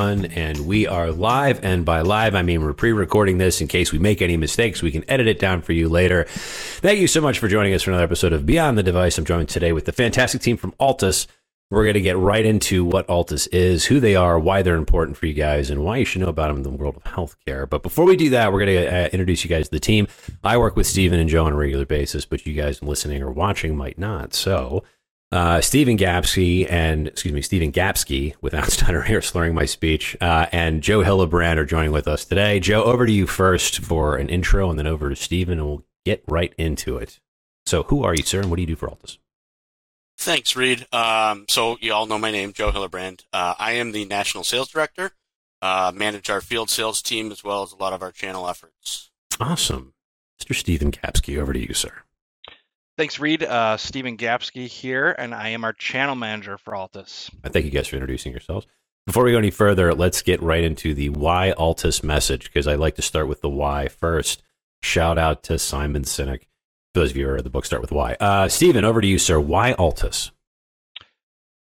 one, and we are live. And by live, I mean we're pre recording this in case we make any mistakes. We can edit it down for you later. Thank you so much for joining us for another episode of Beyond the Device. I'm joined today with the fantastic team from Altus. We're going to get right into what Altus is, who they are, why they're important for you guys, and why you should know about them in the world of healthcare. But before we do that, we're going to uh, introduce you guys to the team. I work with Steven and Joe on a regular basis, but you guys listening or watching might not. So, uh, Stephen Gapsky and excuse me, Stephen Gapsky, without stuttering here, slurring my speech, uh, and Joe Hillebrand are joining with us today. Joe, over to you first for an intro, and then over to Stephen, and we'll get right into it. So, who are you, sir, and what do you do for Altus? Thanks, Reed. Um, so you all know my name, Joe Hillebrand. Uh, I am the national sales director. Uh, manage our field sales team as well as a lot of our channel efforts. Awesome, Mr. Stephen Gapsky. Over to you, sir. Thanks, Reed. Uh, Stephen Gapsky here, and I am our channel manager for Altus. I thank you guys for introducing yourselves. Before we go any further, let's get right into the why Altus message because I like to start with the why first. Shout out to Simon Sinek. For those of you who read the book, start with why. Uh, Stephen, over to you, sir. Why Altus?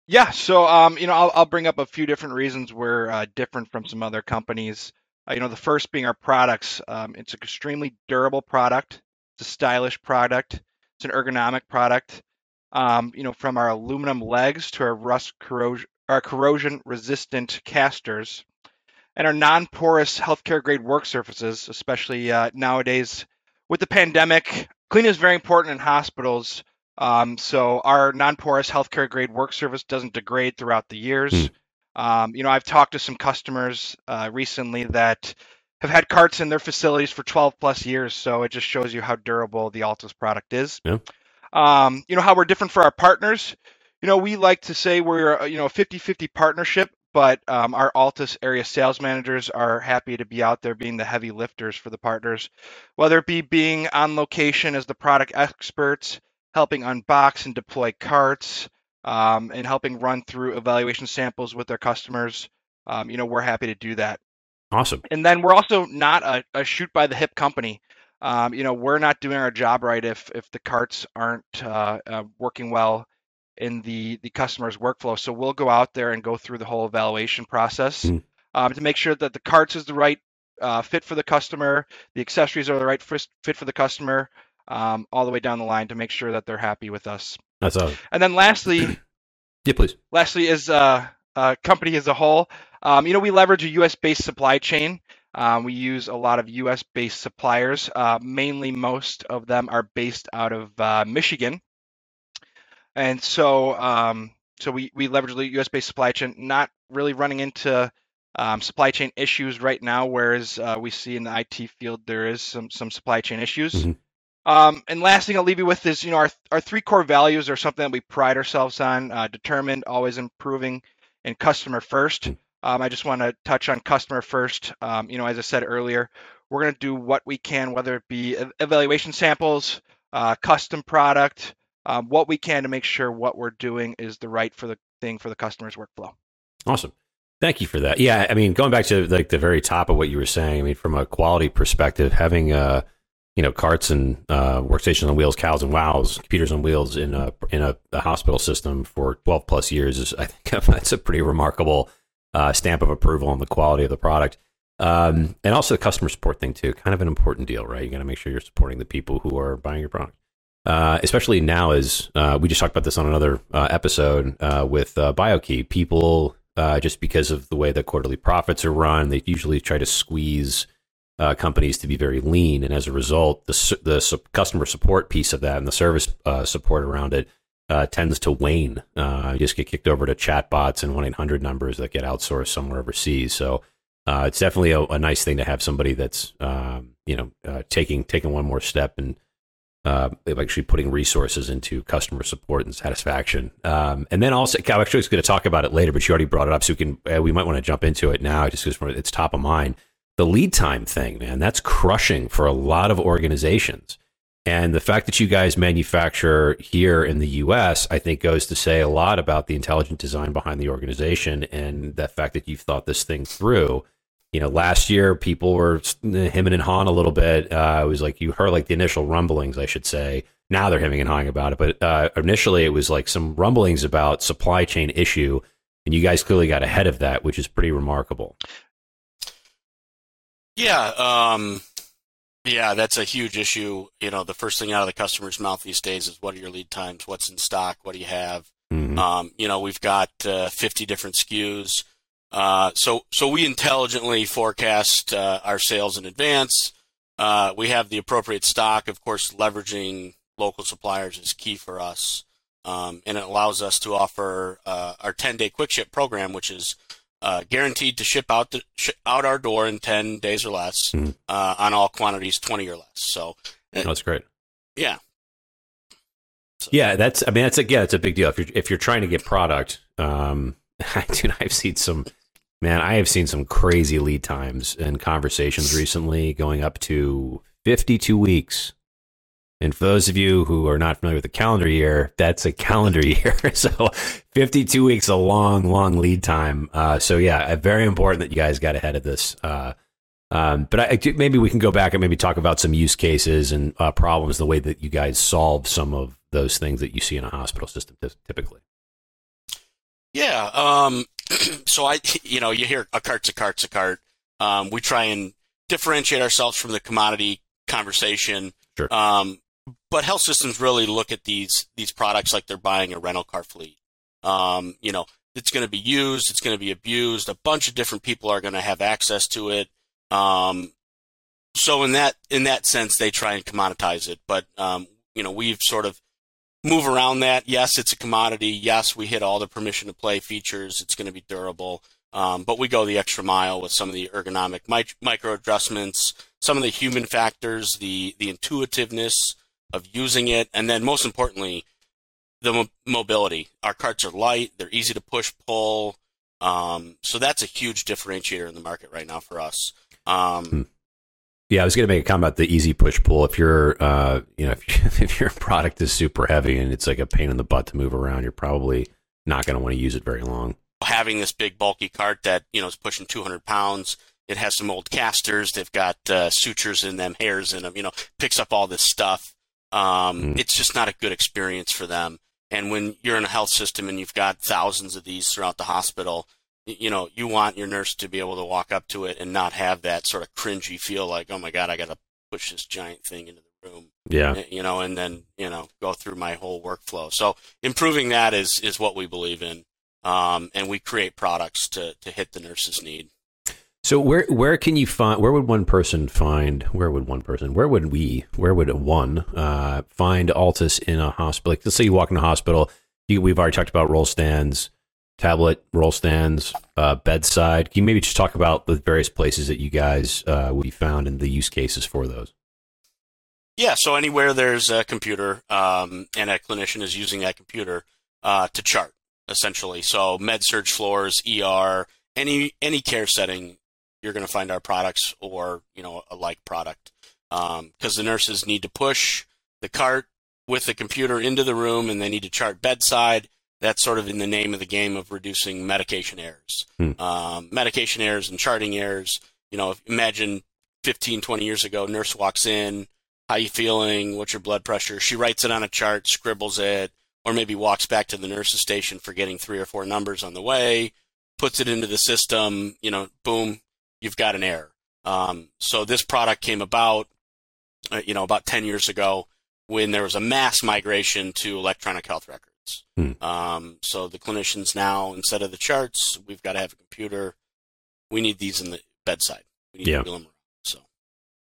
Yeah, so um, you know, I'll, I'll bring up a few different reasons we're uh, different from some other companies. Uh, you know, the first being our products. Um, it's an extremely durable product. It's a stylish product. It's an ergonomic product. Um, you know, from our aluminum legs to our rust corrosion, our corrosion resistant casters, and our non-porous healthcare grade work surfaces, especially uh, nowadays with the pandemic. Cleaning is very important in hospitals. Um, so our non-porous healthcare grade work surface doesn't degrade throughout the years. Mm. Um, you know, I've talked to some customers uh, recently that have had carts in their facilities for 12 plus years. So it just shows you how durable the Altus product is. Yeah. Um, you know, how we're different for our partners. You know, we like to say we're, you know, a 50 50 partnership, but um, our Altus area sales managers are happy to be out there being the heavy lifters for the partners, whether it be being on location as the product experts, helping unbox and deploy carts, um, and helping run through evaluation samples with their customers. Um, you know, we're happy to do that. Awesome. And then we're also not a, a shoot by the hip company. Um, you know, we're not doing our job right if if the carts aren't uh, uh, working well in the the customer's workflow. So we'll go out there and go through the whole evaluation process mm. um, to make sure that the carts is the right uh, fit for the customer, the accessories are the right fit for the customer, um, all the way down the line to make sure that they're happy with us. That's awesome. And then lastly, yeah, please. Lastly, is uh, uh, company as a whole. Um, you know, we leverage a U.S. based supply chain. Um, we use a lot of U.S. based suppliers. Uh, mainly, most of them are based out of uh, Michigan, and so um, so we we leverage the U.S. based supply chain. Not really running into um, supply chain issues right now, whereas uh, we see in the IT field there is some some supply chain issues. Mm-hmm. Um, and last thing I'll leave you with is, you know, our, our three core values are something that we pride ourselves on: uh, determined, always improving, and customer first. Um, I just want to touch on customer first. Um, you know, as I said earlier, we're going to do what we can, whether it be evaluation samples, uh, custom product, um, what we can to make sure what we're doing is the right for the thing for the customer's workflow. Awesome. Thank you for that. Yeah, I mean, going back to like the very top of what you were saying, I mean, from a quality perspective, having uh, you know, carts and uh, workstations on wheels, cows and wows, computers on wheels in a in a, a hospital system for 12 plus years is, I think, that's a pretty remarkable uh, stamp of approval on the quality of the product. Um, and also the customer support thing too, kind of an important deal, right? You got to make sure you're supporting the people who are buying your product. Uh, especially now, as uh, we just talked about this on another uh, episode uh, with uh, BioKey, people just because of the way that quarterly profits are run, they usually try to squeeze companies to be very lean, and as a result, the the su- customer support piece of that and the service support around it uh, tends to wane. Uh, you just get kicked over to chatbots and one eight hundred numbers that get outsourced somewhere overseas. So uh, it's definitely a, a, nice thing to have somebody that's um, you know uh, taking taking one more step and actually putting resources into customer support and satisfaction. Um, and then also, I actually was going to talk about it later, but you already brought it up, so we can we might want to jump into it now, just because it's top of mind the lead time thing, man, that's crushing for a lot of organizations. And the fact that you guys manufacture here in the US, I think goes to say a lot about the intelligent design behind the organization and the fact that you've thought this thing through. You know, last year people were hemming and hawing a little bit. Uh, it was like you heard like the initial rumblings, I should say. Now they're hemming and hawing about it. But uh, initially it was like some rumblings about supply chain issue and you guys clearly got ahead of that, which is pretty remarkable. Yeah, um, yeah, that's a huge issue. You know, the first thing out of the customer's mouth these days is what are your lead times? What's in stock? What do you have? Mhm. Um, you know, we've got uh, 50 different SKUs. Uh, so, so we intelligently forecast uh, our sales in advance. Uh, we have the appropriate stock. Of course, leveraging local suppliers is key for us, um, and it allows us to offer uh, our 10-day quick ship program, which is uh, guaranteed to ship out the, sh- out our door in 10 days or less Mhm. uh, on all quantities, 20 or less. So, No, that's great. yeah, Yeah, that's. I mean, that's a yeah, it's a big deal. If you're if you're trying to get product, um, dude, I've seen some. Man, I have seen some crazy lead times and conversations recently, going up to 52 weeks. And for those of you who are not familiar with the calendar year, that's a calendar year. so 52 weeks, a long, long lead time. Uh, so yeah, uh, very important that you guys got ahead of this. Uh, um, but I, I do- maybe we can go back and maybe talk about some use cases and uh, problems, the way that you guys solve some of those things that you see in a hospital system ty- typically. Yeah. Um, so I, you know, you hear a cart's a cart's a cart. Um, we try and differentiate ourselves from the commodity conversation. Sure. Um, but health systems really look at these these products like they're buying a rental car fleet. Um, you know, it's going to be used, it's going to be abused. A bunch of different people are going to have access to it. Um, so in that in that sense, they try and commoditize it. But um, you know, we've sort of move around that. Yes, it's a commodity. Yes, we hit all the permission to play features. It's going to be durable. Um, but we go the extra mile with some of the ergonomic mic- micro adjustments, some of the human factors, the the intuitiveness of using it, and then most importantly, the mo- mobility. Our carts are light; they're easy to push pull. Um, so that's a huge differentiator in the market right now for us. Um, Hmm. Yeah, I was going to make a comment about the easy push pull. If you're, uh, you know, if, if your product is super heavy and it's like a pain in the butt to move around, you're probably not going to want to use it very long. having this big bulky cart that you know is pushing 200 pounds. It has some old casters. They've got uh, sutures in them, hairs in them. You know, picks up all this stuff. Um, Mm. It's just not a good experience for them. And when you're in a health system and you've got thousands of these throughout the hospital, you know, you want your nurse to be able to walk up to it and not have that sort of cringy feel like, oh my god, I got to push this giant thing into the room Yeah. you know, and then you know go through my whole workflow. So improving that is is what we believe in, um, and we create products to to hit the nurse's need. So where where can you find? Where would one person find? Where would one person? Where would we? Where would one uh, find Altus in a hospital? Like, let's say you walk in a hospital. You, we've already talked about roll stands, tablet roll stands, uh, bedside. Can you maybe just talk about the various places that you guys uh, would be found and the use cases for those? Yeah, so anywhere there's a computer um, and a clinician is using that computer uh, to chart, essentially. So med surg floors, ER, any any care setting, you're going to find our products or you know a like product because the nurses need to push the cart with the computer into the room and they need to chart bedside. That's sort of in the name of the game of reducing medication errors. Hmm. Um, medication errors and charting errors. You know, imagine 15, 20 years ago, nurse walks in, how you feeling? What's your blood pressure? She writes it on a chart, scribbles it, or maybe walks back to the nurse's station forgetting three or four numbers on the way, puts it into the system, you know, boom, you've got an error. Um, so this product came about, uh, you know, about 10 years ago when there was a mass migration to electronic health records. Hmm. Um, so the clinicians now, instead of the charts, we've got to have a computer. We need these in the bedside. We need Yeah. to them around. So.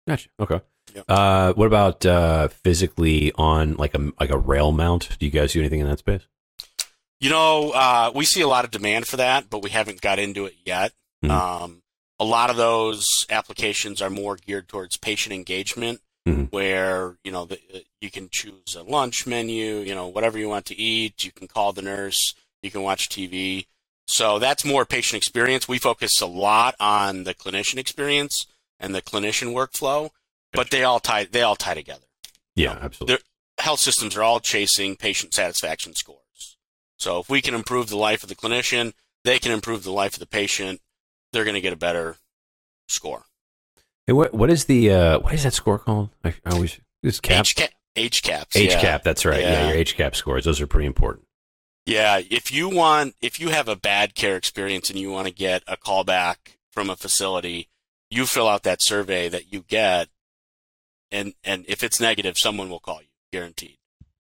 Gotcha. Okay. Yep. Uh, what about uh, physically on like a like a rail mount? Do you guys do anything in that space? You know, uh, we see a lot of demand for that, but we haven't got into it yet. Mhm. Um, a lot of those applications are more geared towards patient engagement, Mhm. where you know the, uh, you can choose a lunch menu, you know whatever you want to eat. You can call the nurse, you can watch TV. So that's more patient experience. We focus a lot on the clinician experience and the clinician workflow, but they all tie they all tie together Yeah, absolutely. health systems are all chasing patient satisfaction scores. So if we can improve the life of the clinician, they can improve the life of the patient. They're going to get a better score. Hey, what what is the uh, what is that score called? I, I always this cap H cap, HCAHPS, H yeah. cap. That's right. Yeah. Yeah. your H cap scores. Those are pretty important. Yeah, if you want, if you have a bad care experience and you want to get a callback from a facility, you fill out that survey that you get, and and if it's negative, someone will call you, guaranteed.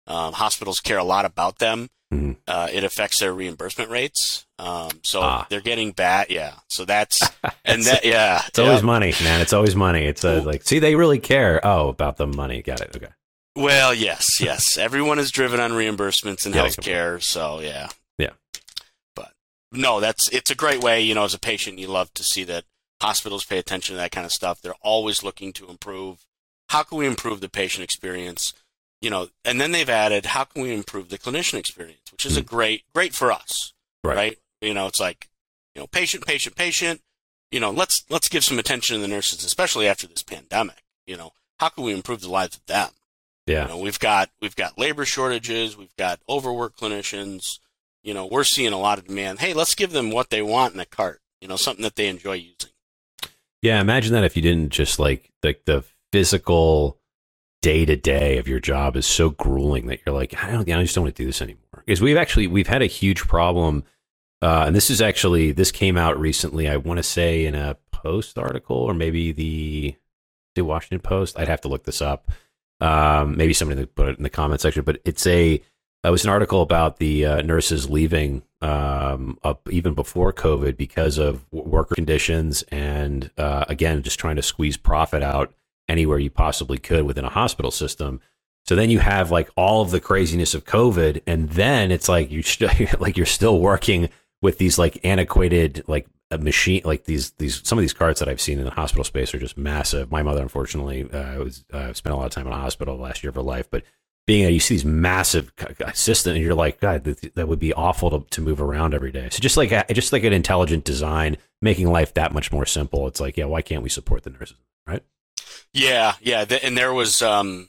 Um, hospitals care a lot about them. Mm-hmm. Uh, it affects their reimbursement rates. Um, so Ah. they're getting bad. Yeah. So that's and that yeah. It's always money, man. It's always money. It's uh, like, see, they really care. Oh, about the money. Got it. Okay. Well, yes, yes. Everyone is driven on reimbursements in Yeah, healthcare, so yeah. Yeah. But no, that's it's a great way, you know, as a patient you love to see that hospitals pay attention to that kind of stuff. They're always looking to improve. How can we improve the patient experience? You know, and then they've added how can we improve the clinician experience, which is a mm. great great for us. Right. right? You know, it's like, you know, patient, patient, patient. You know, let's let's give some attention to the nurses, especially after this pandemic. You know, how can we improve the lives of them? Yeah. You know, we've got we've got labor shortages, we've got overworked clinicians. You know, we're seeing a lot of demand. Hey, let's give them what they want in a cart. You know, something that they enjoy using. Yeah, imagine that if you didn't just like like the physical day to day of your job is so grueling that you're like, I don't, I just don't want to do this anymore. Because we've actually we've had a huge problem, uh, and this is actually this came out recently. I want to say in a Post article or maybe the the Washington Post. I'd have to look this up. Um, maybe somebody put it in the comment section, but it's a it was an article about the uh, nurses leaving um, up even before COVID because of worker conditions and uh, again just trying to squeeze profit out anywhere you possibly could within a hospital system. So then you have like all of the craziness of COVID, and then it's like you st- like you're still working with these like antiquated like a machine like these these some of these carts that I've seen in the hospital space are just massive. My mother unfortunately uh, was uh, spent a lot of time in a hospital last year of her life, but being you see these massive system and you're like god that, that would be awful to, to move around every day so just like a, just like an intelligent design making life that much more simple it's like yeah why can't we support the nurses right Yeah, yeah, th- and there was, um,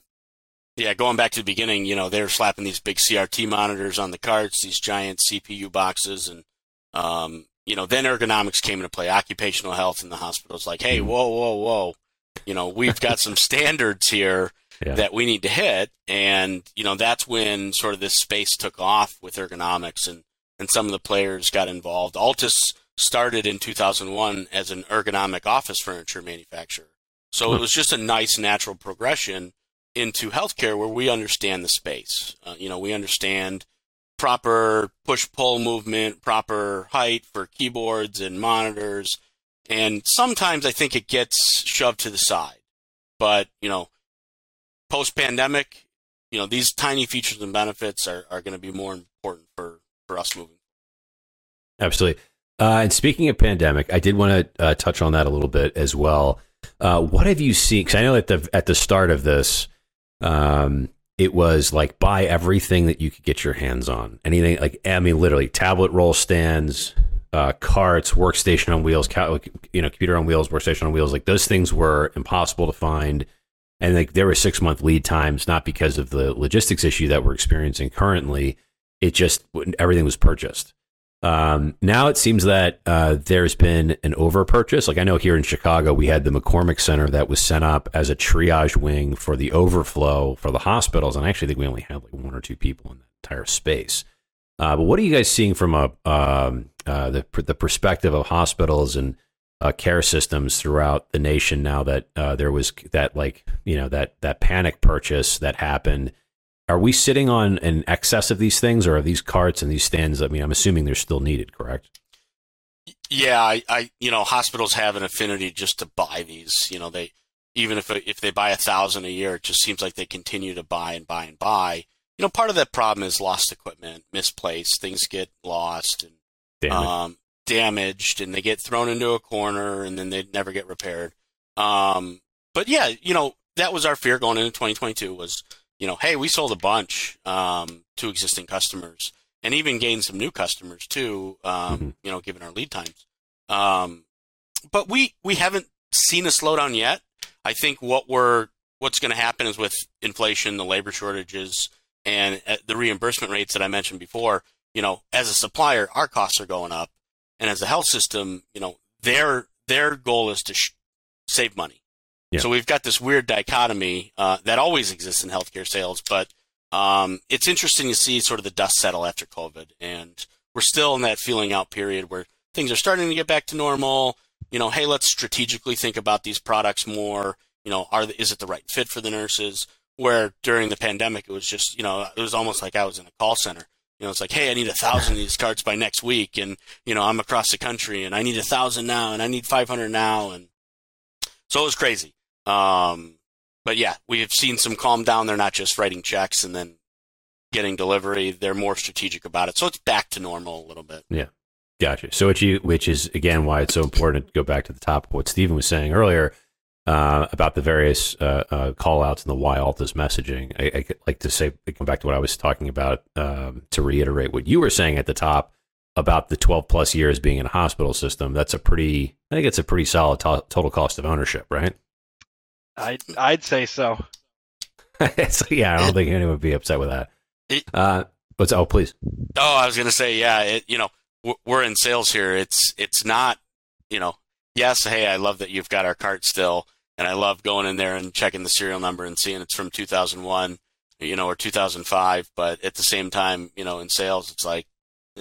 yeah, going back to the beginning, you know, they were slapping these big CRT monitors on the carts, these giant CPU boxes, and um, you know, then ergonomics came into play. Occupational health in the hospitals, like, hey, whoa, whoa, whoa, you know, we've got some standards here Yeah. that we need to hit, and you know, that's when sort of this space took off with ergonomics, and and some of the players got involved. Altus started in 2001 as an ergonomic office furniture manufacturer. So it was just a nice natural progression into healthcare where we understand the space. Uh, you know, we understand proper push pull movement, proper height for keyboards and monitors. And sometimes I think it gets shoved to the side. But, you know, post pandemic, you know, these tiny features and benefits are, are going to be more important for, for us moving. absolutely uh, and speaking of pandemic i did want to uh, touch on that a little bit as well uh, what have you seen? Because i know at the at the start of this um, it was like buy everything that you could get your hands on. Anything like i mean literally tablet roll stands uh, carts workstation on wheels you know computer on wheels workstation on wheels like those things were impossible to find. And like there were six month lead times not because of the logistics issue that we're experiencing currently. It just everything was purchased um, now it seems that uh, there's been an over purchase. Like I know here in Chicago, we had the McCormick Center that was set up as a triage wing for the overflow for the hospitals, and I actually think we only had like one or two people in the entire space. Uh, but what are you guys seeing from a um, uh, the the perspective of hospitals and uh, care systems throughout the nation now that uh, there was that like you know that that panic purchase that happened? Are we sitting on an excess of these things, or are these carts and these stands? I mean, I'm assuming they're still needed, correct? Yeah, I, I, you know, hospitals have an affinity just to buy these. You know, they even if if they buy a thousand a year, it just seems like they continue to buy and buy and buy. You know, part of that problem is lost equipment, misplaced, things get lost and Damn um, damaged, and they get thrown into a corner, and then they never get repaired. Um, but yeah, you know, that was our fear going into 2022 was, you know, hey, we sold a bunch um, to existing customers, and even gained some new customers too. Um, Mhm. You know, given our lead times. Um, but we we haven't seen a slowdown yet. I think what we're what's going to happen is with inflation, the labor shortages, and uh, the reimbursement rates that I mentioned before. You know, as a supplier, our costs are going up, and as a health system, you know, their their goal is to sh- save money. Yeah. So we've got this weird dichotomy uh, that always exists in healthcare sales, but Um, it's interesting to see sort of the dust settle after COVID, and we're still in that feeling out period where things are starting to get back to normal. You know, hey, let's strategically think about these products more. You know, are is it the right fit for the nurses? Where during the pandemic, it was just, you know, it was almost like I was in a call center. You know, it's like, hey, I need a thousand of these carts by next week, and you know, I'm across the country, and I need a thousand now, and I need 500 now, and so it was crazy. Um, but yeah, we have seen some calm down. They're not just writing checks and then getting delivery. They're more strategic about it. So it's back to normal a little bit. Yeah. Gotcha. So which you, which is again why it's so important to go back to the top of what Stephen was saying earlier uh, about the various uh, uh, call outs and the why Altus messaging. I, I like to say, come back to what I was talking about um, to reiterate what you were saying at the top about the 12 plus years being in a hospital system. That's a pretty, I think it's a pretty solid to- total cost of ownership, right? I'd I'd say so. yeah, I don't think anyone would be upset with that. Uh, what's oh please? Oh, I was gonna say yeah. It, you know, we're in sales here. It's it's not you know. Yes, hey, I love that you've got our cart still, and I love going in there and checking the serial number and seeing it's from 2001, you know, or 2005. But at the same time, you know, in sales, it's like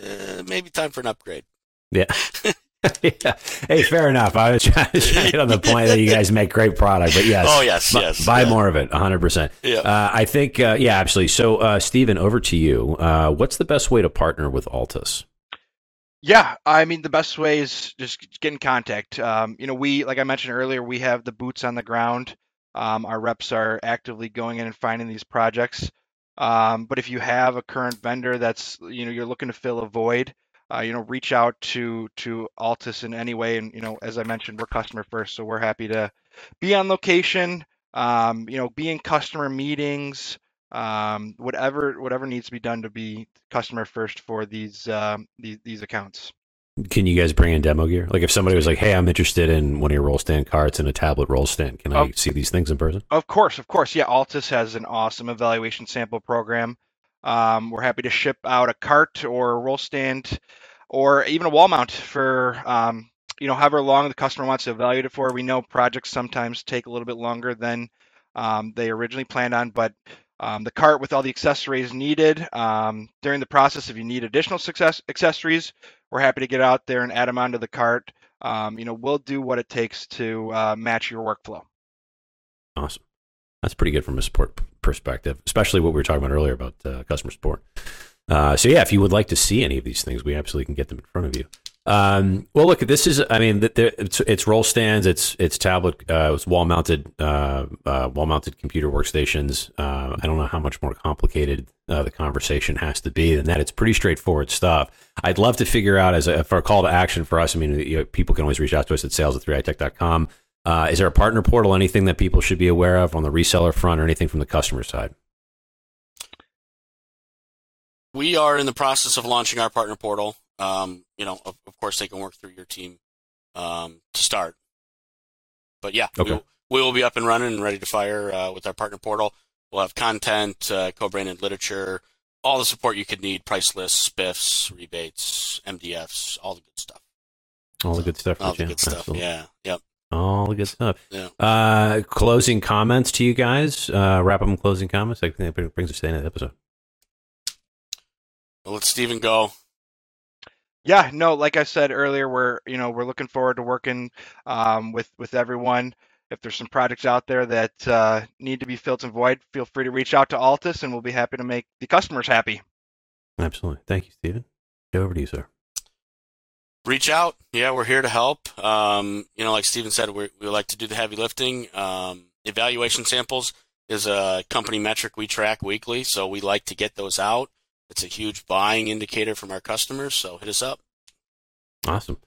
eh, maybe time for an upgrade. Yeah. yeah. Hey, fair enough. I was trying to get on the point that you guys make great product, but yes. Oh, yes, b- yes. Buy yeah. more of it, 100%. Yeah. Uh, I think, uh, yeah, absolutely. So, uh, Stephen, over to you. Uh, what's the best way to partner with Altus? Yeah, I mean the best way is just get in contact. Um, you know, we like I mentioned earlier, we have the boots on the ground. Um, our reps are actively going in and finding these projects. Um, but if you have a current vendor that's you know you're looking to fill a void, uh, you know, reach out to to Altus in any way. And you know, as I mentioned, we're customer first, so we're happy to be on location. Um, you know, be in customer meetings um, whatever whatever needs to be done to be customer first for these um, these, these accounts. Can you guys bring in demo gear? Like if somebody was like, "Hey, I'm interested in one of your roll stand carts and a tablet roll stand. Can I Oh. see these things in person?" Of course, of course, yeah. Altus has an awesome evaluation sample program. Um, we're happy to ship out a cart or a roll stand or even a wall mount for um, you know however long the customer wants to evaluate it for. We know projects sometimes take a little bit longer than um, they originally planned on, but um, the cart with all the accessories needed um, during the process. If you need additional success accessories, we're happy to get out there and add them onto the cart. Um, you know, we'll do what it takes to uh, match your workflow. Awesome. That's pretty good from a support perspective, especially what we were talking about earlier about uh, customer support. Uh, so yeah, if you would like to see any of these things, we absolutely can get them in front of you. Um, well, look, this is, I mean, it's, it's roll stands, it's, it's tablet, uh, it's wall mounted, uh, uh, wall mounted computer workstations. Uh, I don't know how much more complicated, uh, the conversation has to be than that. It's pretty straightforward stuff. I'd love to figure out as a, for a call to action for us. I mean, you know, people can always reach out to us at sales at 3eyetech.com. Uh, is there a partner portal, anything that people should be aware of on the reseller front or anything from the customer side? We are in the process of launching our partner portal. Um, you know, of, of course, they can work through your team um, to start. But yeah, Okay. we, will, we will be up and running and ready to fire uh, with our partner portal. We'll have content, uh, co-branded literature, all the support you could need: price lists, spiffs, rebates, MDFs, all the good stuff. All the good stuff. All the good stuff. Absolutely. Yeah. Yep. All the good stuff. Yeah. Uh, closing comments to you guys. Uh, wrap up in closing comments. I think that brings us to the end of the episode. Well, let Steven go. Yeah, no, like I said earlier, we're you know we're looking forward to working um, with with everyone. If there's some projects out there that uh, need to be filled and void, feel free to reach out to Altus, and we'll be happy to make the customers happy. Absolutely. Thank you, Stephen. Over to you, sir. Reach out. Yeah, we're here to help. Um, you know, like Steven said, we we like to do the heavy lifting. Um, evaluation samples is a company metric we track weekly, so we like to get those out. It's a huge buying indicator from our customers, so hit us up. Awesome.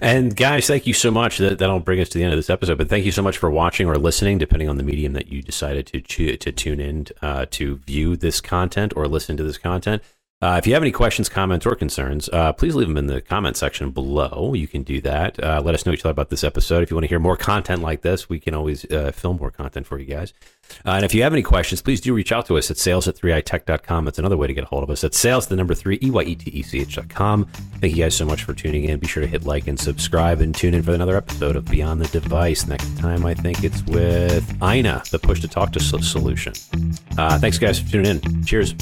And guys, thank you so much. That, that'll bring us to the end of this episode. But thank you so much for watching or listening, depending on the medium that you decided to tu- to tune in uh, to view this content or listen to this content. Uh, if you have any questions, comments, or concerns, uh, please leave them in the comment section below. You can do that. Uh, let us know what you thought about this episode. If you want to hear more content like this, we can always uh, film more content for you guys. Uh, and if you have any questions, please do reach out to us at sales at 3eyetech.com. That's another way to get a hold of us. At sales, the number three, E-Y-E-T-E-C-H.com. Thank you guys so much for tuning in. Be sure to hit like and subscribe and tune in for another episode of Beyond the Device. Next time, I think it's with Ina, the push to talk to solution. Uh, thanks, guys, for tuning in. Cheers.